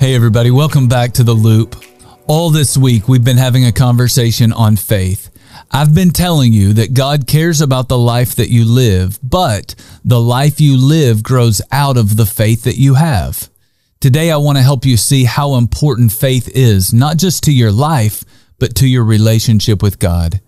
Hey, everybody, welcome back to The Loop. All this week, we've been having a conversation on faith. I've been telling you that God cares about the life that you live, but the life you live grows out of the faith that you have. Today, I want to help you see how important faith is, not just to your life, but to your relationship with God.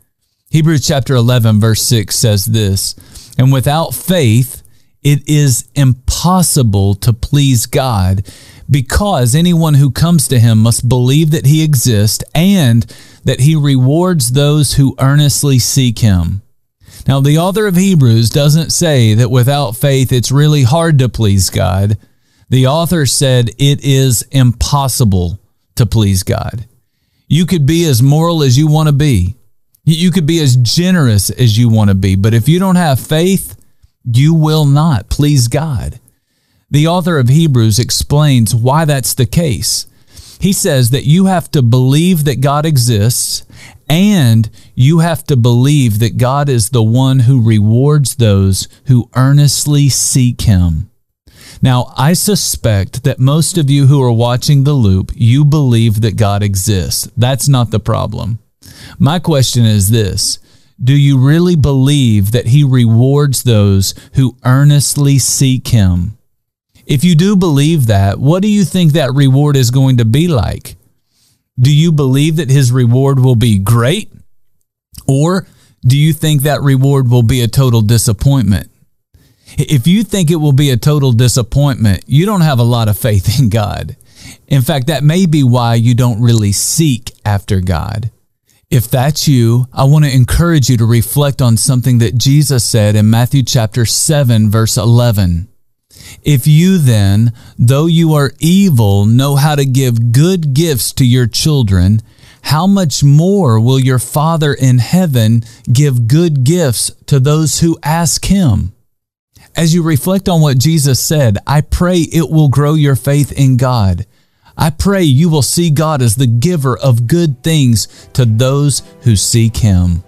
Hebrews chapter 11, verse 6 says this And without faith, it is impossible to please God because anyone who comes to him must believe that he exists and that he rewards those who earnestly seek him. Now, the author of Hebrews doesn't say that without faith it's really hard to please God. The author said it is impossible to please God. You could be as moral as you want to be. You could be as generous as you want to be, but if you don't have faith, you will not please God. The author of Hebrews explains why that's the case. He says that you have to believe that God exists and you have to believe that God is the one who rewards those who earnestly seek Him. Now, I suspect that most of you who are watching the loop, you believe that God exists. That's not the problem. My question is this Do you really believe that He rewards those who earnestly seek Him? If you do believe that, what do you think that reward is going to be like? Do you believe that his reward will be great? Or do you think that reward will be a total disappointment? If you think it will be a total disappointment, you don't have a lot of faith in God. In fact, that may be why you don't really seek after God. If that's you, I want to encourage you to reflect on something that Jesus said in Matthew chapter 7 verse 11. If you then, though you are evil, know how to give good gifts to your children, how much more will your Father in heaven give good gifts to those who ask him? As you reflect on what Jesus said, I pray it will grow your faith in God. I pray you will see God as the giver of good things to those who seek him.